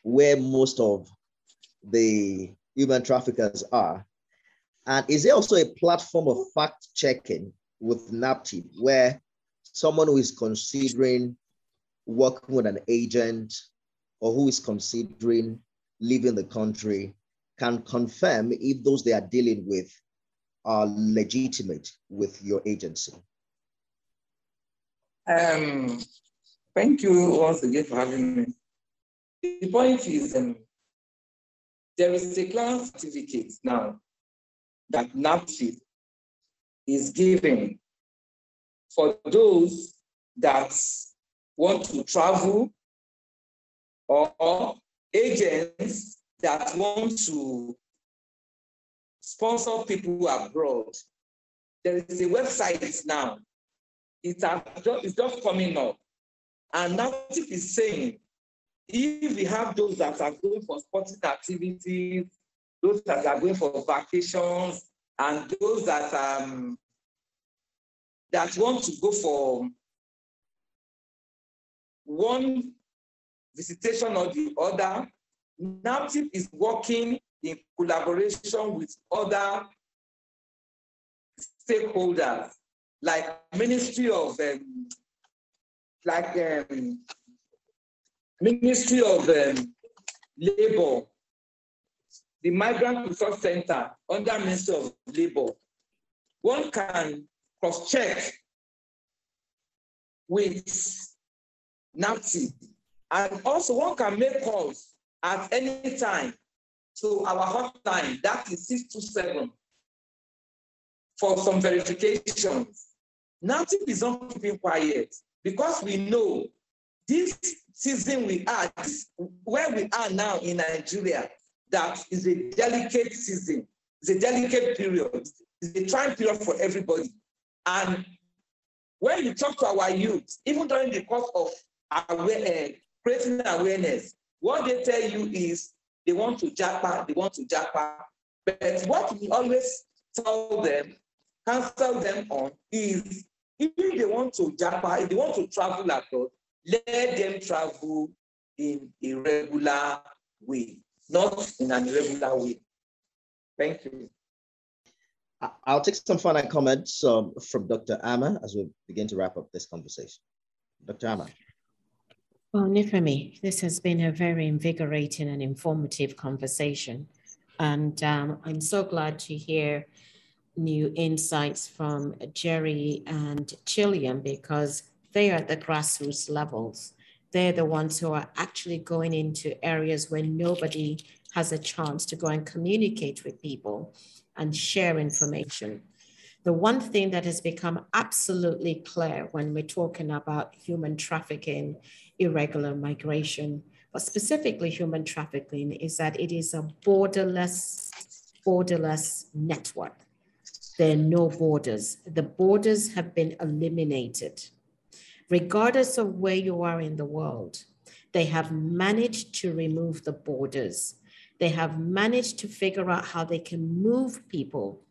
Speaker 3: where most of the human traffickers are. And is there also a platform of fact checking with NAPTIP where someone who is considering working with an agent or who is considering leaving the country can confirm if those they are dealing with are legitimate with your agency?
Speaker 10: Um, thank you once again for having me.
Speaker 6: the point is um, there is a class certificate now that NAPTIP is giving for those that want to travel or agents that want to sponsor people abroad. There is a website now. It's, it's just coming up. And NAPTIP is saying, if we have those that are going for sporting activities, those that are going for vacations, and those that um, that want to go for one visitation or the other, NAPTIP is working in collaboration with other stakeholders, like Ministry of, um, like um, Ministry of um, Labor, the Migrant Resource Center under Ministry of Labor. One can cross-check with NAPTIP. And also one can make calls at any time to our hotline, that is 627, for some verifications. NAPTIP is not keeping quiet because we know this season we are, this, where we are now in Nigeria, that is a delicate season, it's a delicate period, it's a trying period for everybody. And when you talk to our youth, even during the course of aware, uh, creating awareness, what they tell you is they want to japa, they want to japa. But what we always tell them, counsel them on is if they want to japa, if they want to travel abroad, let them travel in a regular way, not in an irregular way. Thank you.
Speaker 3: I'll take some final comments um, from Dr. Amma as we begin to wrap up this conversation. Dr. Amma.
Speaker 1: Well, Nifemi, this has been a very invigorating and informative conversation. And um, I'm so glad to hear new insights from Jerry and Chilean because they are at the grassroots levels. They're the ones who are actually going into areas where nobody has a chance to go and communicate with people and share information. The one thing that has become absolutely clear when we're talking about human trafficking, irregular migration, but specifically human trafficking, is that it is a borderless, borderless network. There are no borders. The borders have been eliminated regardless of where you are in the world, they have managed to remove the borders. They have managed to figure out how they can move people.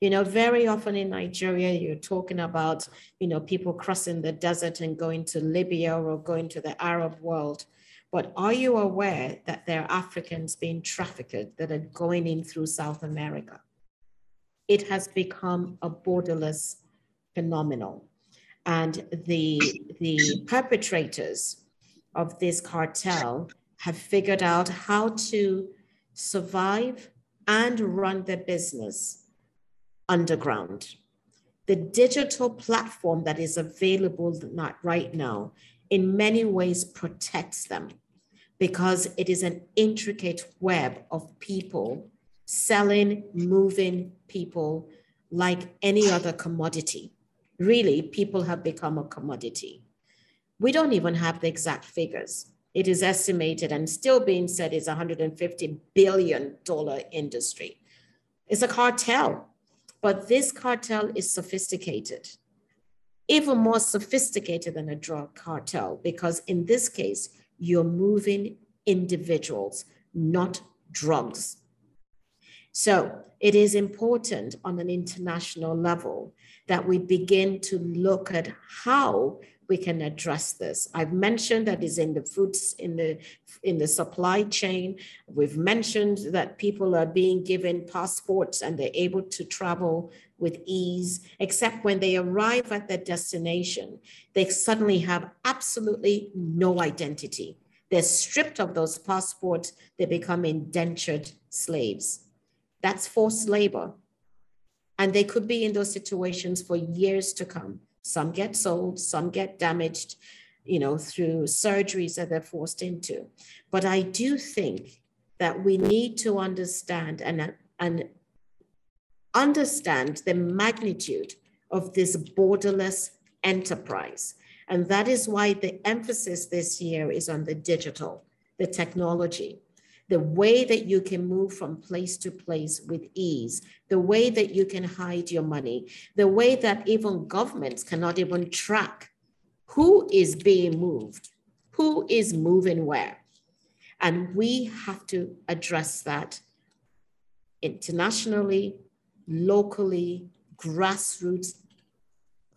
Speaker 1: You know, very often in Nigeria, you're talking about, you know, people crossing the desert and going to Libya or going to the Arab world. But are you aware that there are Africans being trafficked that are going in through South America? It has become a borderless phenomenon and the the perpetrators of this cartel have figured out how to survive and run their business underground. The digital platform that is available right now in many ways protects them because it is an intricate web of people selling, moving people like any other commodity really people have become a commodity. We don't even have the exact figures. It is estimated and still being said is a $150 billion industry. It's a cartel, but this cartel is sophisticated, even more sophisticated than a drug cartel, because in this case, you're moving individuals, not drugs. So it is important on an international level that we begin to look at how we can address this. I've mentioned that is in the foods in the in the supply chain. We've mentioned that people are being given passports and they're able to travel with ease, except when they arrive at their destination, they suddenly have absolutely no identity. They're stripped of those passports, they become indentured slaves. That's forced labor. And they could be in those situations for years to come. Some get sold, some get damaged. you know, through surgeries that they're forced into. But I do think that we need to understand and, and understand the magnitude of this borderless enterprise. And that is why the emphasis this year is on the digital, the technology, the way that you can move from place to place with ease, the way that you can hide your money, the way that even governments cannot even track who is being moved, who is moving where. And we have to address that internationally, locally, grassroots.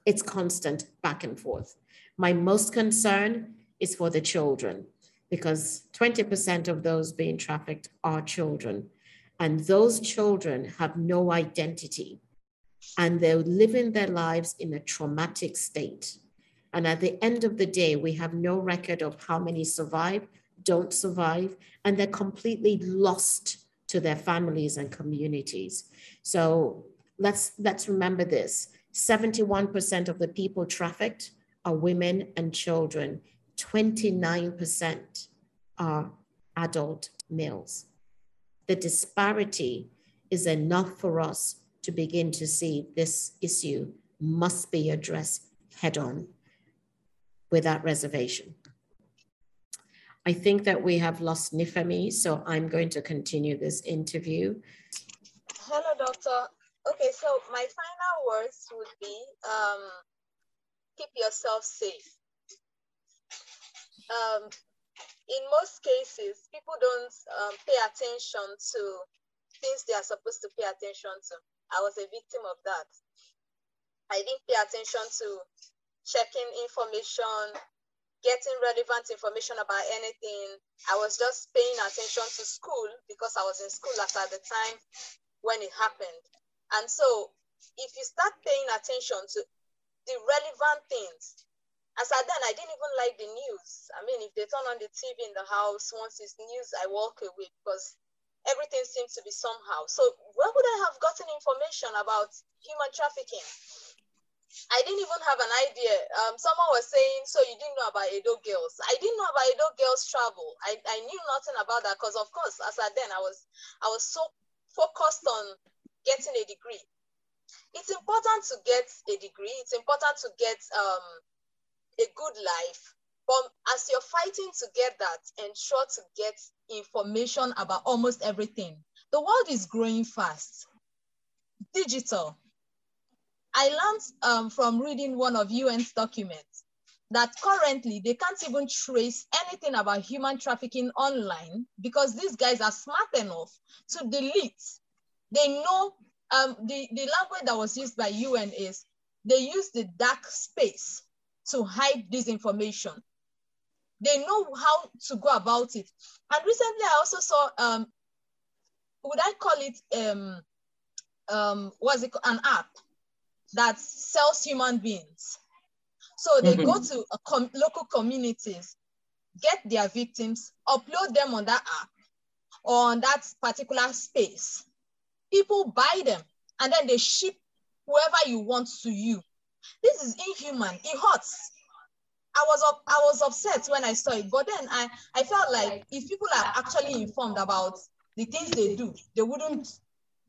Speaker 1: It's constant back and forth. My most concern is for the children because 20% of those being trafficked are children. And those children have no identity and they're living their lives in a traumatic state. And at the end of the day, we have no record of how many survive, don't survive, and they're completely lost to their families and communities. So let's let's remember this. 71% of the people trafficked are women and children. 29% are adult males. The disparity is enough for us to begin to see this issue must be addressed head on without reservation. I think that we have lost Nifemi, so I'm going to continue this interview.
Speaker 7: Hello, doctor. Okay, so my final words would be um, keep yourself safe. Um, in most cases, people don't um, pay attention to things they are supposed to pay attention to. I was a victim of that. I didn't pay attention to checking information, getting relevant information about anything. I was just paying attention to school because I was in school at, the time when it happened. And so if you start paying attention to the relevant things, as I then, I didn't even like the news. I mean, if they turn on the TV in the house, once it's news, I walk away because everything seems to be somehow. So where would I have gotten information about human trafficking? I didn't even have an idea. Um, someone was saying, so you didn't know about Edo girls. I didn't know about Edo girls travel. I, I knew nothing about that because of course, as I then I was I was so focused on getting a degree. It's important to get a degree. It's important to get um, a good life. But as you're fighting to get that, ensure to get information about almost everything. The world is growing fast. Digital, I learned um, from reading one of UN's documents that currently they can't even trace anything about human trafficking online because these guys are smart enough to delete. They know um, the, the language that was used by UN is they use the dark space to hide this information. They know how to go about it. And recently I also saw, um, would I call it, um, um, what's it called, an app that sells human beings. So they mm-hmm. go to com- local communities, get their victims, upload them on that app or on that particular space. People buy them and then they ship whoever you want to you. This is inhuman. It hurts. I was up, I was upset when I saw it, but then I, I felt like if people are actually informed about the things they do, they wouldn't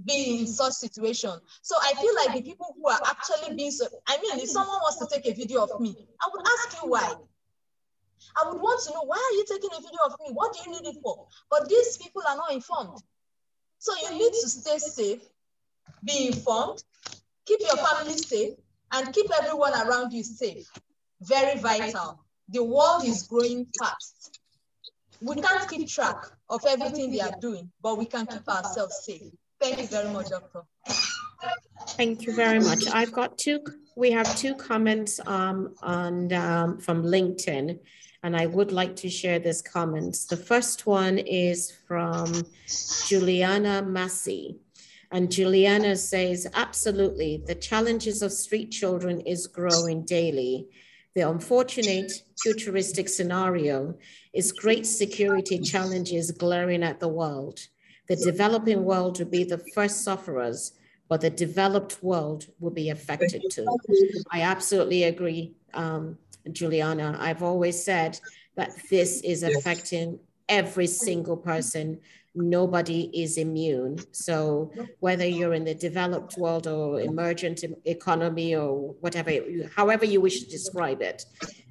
Speaker 7: be in such situation. So I feel like the people who are actually being so, I mean, if someone wants to take a video of me, I would ask you why. I would want to know why are you taking a video of me? What do you need it for? But these people are not informed. So you need to stay safe, be informed, keep your family safe, and keep everyone around you safe. Very vital. The world is growing fast. We can't keep track of everything they are doing, but we can keep ourselves safe. Thank you very much, Doctor.
Speaker 1: Thank you very much. I've got two, we have two comments um, on, um, from LinkedIn, and I would like to share these comments. The first one is from Juliana Massey. And Juliana says, absolutely, the challenges of street children is growing daily. The unfortunate futuristic scenario is great security challenges glaring at the world. The developing world will be the first sufferers, but the developed world will be affected too. I absolutely agree, um, Juliana. I've always said that this is affecting every single person. Nobody is immune. So whether you're in the developed world or emergent economy or whatever, however you wish to describe it,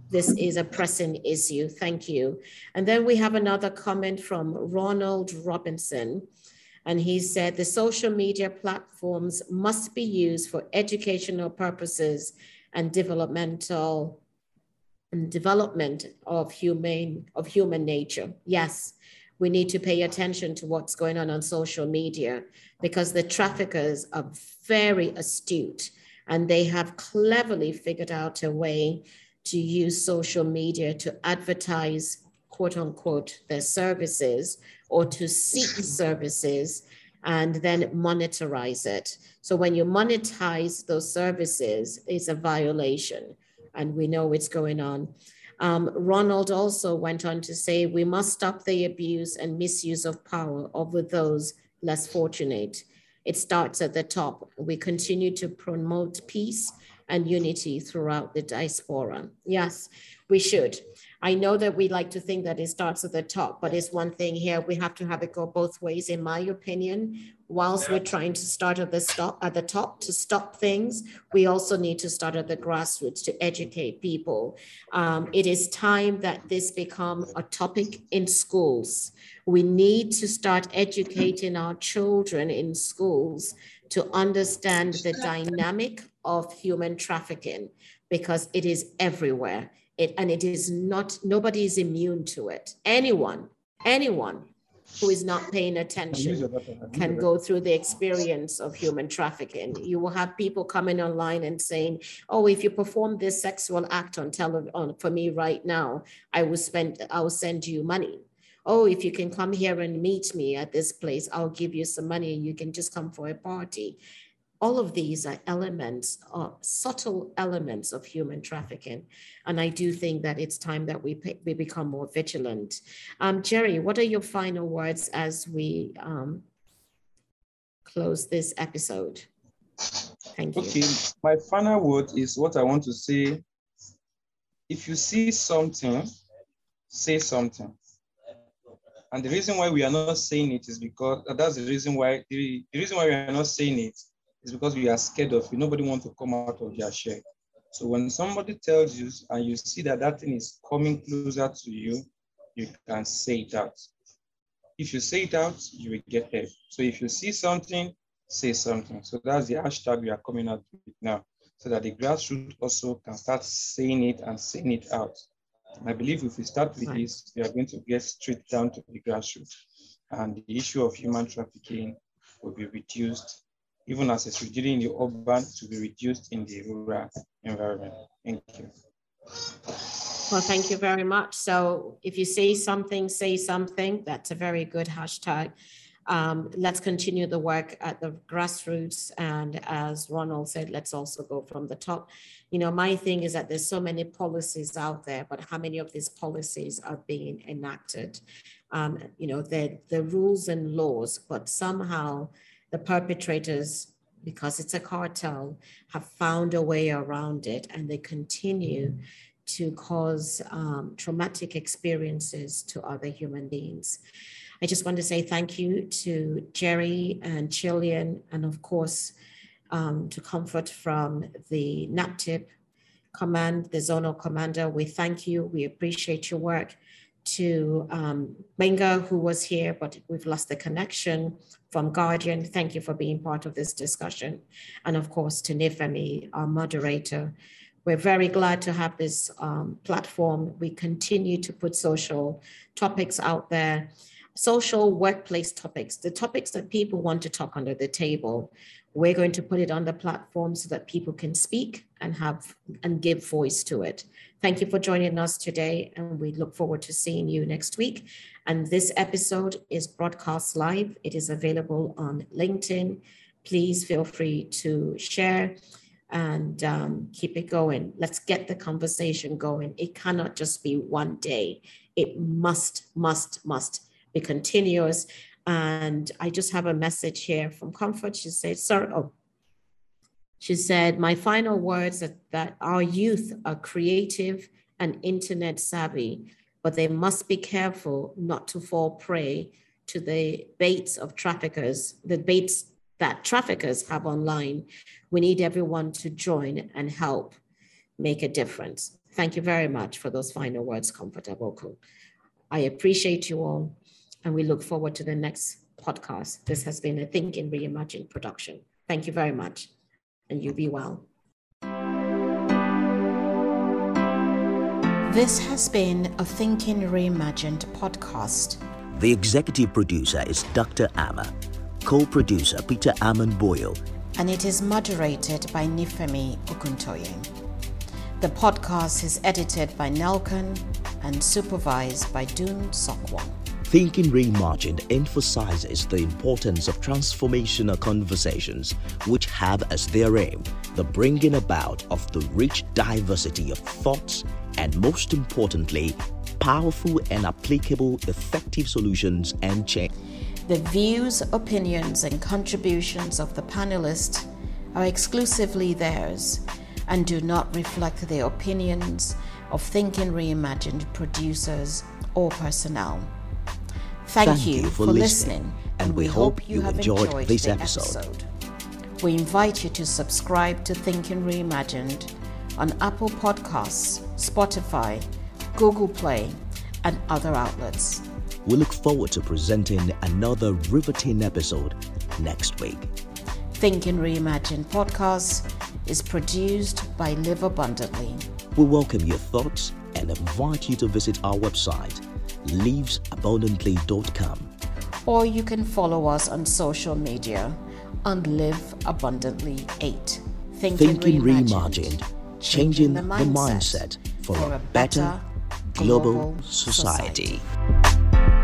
Speaker 1: this is a pressing issue. Thank you. And then we have another comment from Ronald Robinson. And he said the social media platforms must be used for educational purposes and developmental and development of human of human nature. Yes, we need to pay attention to what's going on on social media because the traffickers are very astute and they have cleverly figured out a way to use social media to advertise quote unquote their services or to seek services and then monetize it. So when you monetize those services, it's a violation, and we know it's going on. Um, Ronald also went on to say, we must stop the abuse and misuse of power over those less fortunate. It starts at the top. We continue to promote peace and unity throughout the diaspora. Yes, we should. I know that we like to think that it starts at the top, but it's one thing here. We have to have it go both ways, in my opinion. Whilst we're trying to start at the stop at the top to stop things, we also need to start at the grassroots to educate people. Um, it is time that this become a topic in schools. We need to start educating our children in schools to understand the dynamic of human trafficking because it is everywhere it, and it is not, nobody is immune to it. Anyone, anyone who is not paying attention can go through the experience of human trafficking. You will have people coming online and saying, "Oh, if you perform this sexual act on television for me right now, I will spend, I will send you money." Oh, if you can come here and meet me at this place, I'll give you some money. and You can just come for a party all of these are elements, uh, subtle elements of human trafficking. And I do think that it's time that we, we become more vigilant. Um, Jerry, what are your final words as we um, close this episode? Thank you.
Speaker 5: Okay, my final word is what I want to say. If you see something, say something. And the reason why we are not saying it is because that's the reason why the, the reason why we are not saying it is because we are scared of it. Nobody wants to come out of their shell. So when somebody tells you and you see that that thing is coming closer to you, you can say it out. If you say it out, you will get help. So if you see something, say something. So that's the hashtag we are coming out with now, so that the grassroots also can start saying it and saying it out. And I believe if we start with this, we are going to get straight down to the grassroots. And the issue of human trafficking will be reduced even as it's reduced in the urban to be reduced in the rural environment. Thank you.
Speaker 1: Well, thank you very much. So if you say something, say something. That's a very good hashtag. Um, let's continue the work at the grassroots. And as Ronald said, let's also go from the top. You know, my thing is that there's so many policies out there, but how many of these policies are being enacted? Um, you know, the, the rules and laws, but somehow the perpetrators, because it's a cartel, have found a way around it and they continue to cause um, traumatic experiences to other human beings. I just want to say thank you to Jerry and Chillian, and of course, um, to Comfort from the NAPTIP command, the zonal commander. We thank you. We appreciate your work to um, Gbenga, who was here, but we've lost the connection from Guardian. Thank you for being part of this discussion. And of course, to Nifemi, our moderator. We're very glad to have this um, platform. We continue to put social topics out there, social workplace topics, the topics that people want to talk under the table. We're going to put it on the platform so that people can speak and have and give voice to it. Thank you for joining us today, and we look forward to seeing you next week. And this episode is broadcast live. It is available on LinkedIn. Please feel free to share and um, keep it going. Let's get the conversation going. It cannot just be one day. It must, must, must be continuous and I just have a message here from Comfort. She said, sorry, oh, she said, my final words are that our youth are creative and internet savvy, but they must be careful not to fall prey to the baits of traffickers, the baits that traffickers have online. We need everyone to join and help make a difference. Thank you very much for those final words, Comfort Aboku. I appreciate you all, and we look forward to the next podcast. This has been a Think and Reimagine production. Thank you very much, and you be well. This has been a Thinking Reimagined podcast.
Speaker 2: The executive producer is Dr. Amma, co producer Peter Amon Boyle,
Speaker 1: and it is moderated by Nifemi Okuntoye. The podcast is edited by Nelkan and supervised by Dun Sokwa.
Speaker 2: Thinking Reimagined emphasizes the importance of transformational conversations which have as their aim the bringing about of the rich diversity of thoughts and, most importantly, powerful and applicable effective solutions and change.
Speaker 1: The views, opinions, and contributions of the panelists are exclusively theirs and do not reflect the opinions of Thinking Reimagined producers or personnel. Thank, Thank you, you, for, listening, and we, we hope you have enjoyed, enjoyed this episode. episode. We invite you to subscribe to Thinking Reimagined on Apple Podcasts, Spotify, Google Play, and other outlets.
Speaker 2: We look forward to presenting another riveting episode next week.
Speaker 1: Thinking Reimagined podcast is produced by Live Abundantly.
Speaker 2: We welcome your thoughts and invite you to visit our website livesabundantly.com.
Speaker 1: Or you can follow us on social media on Live Abundantly 8.
Speaker 2: Thinking, Thinking reimagined, reimagined, changing the mindset, the mindset for, for, a better, global, global society. society.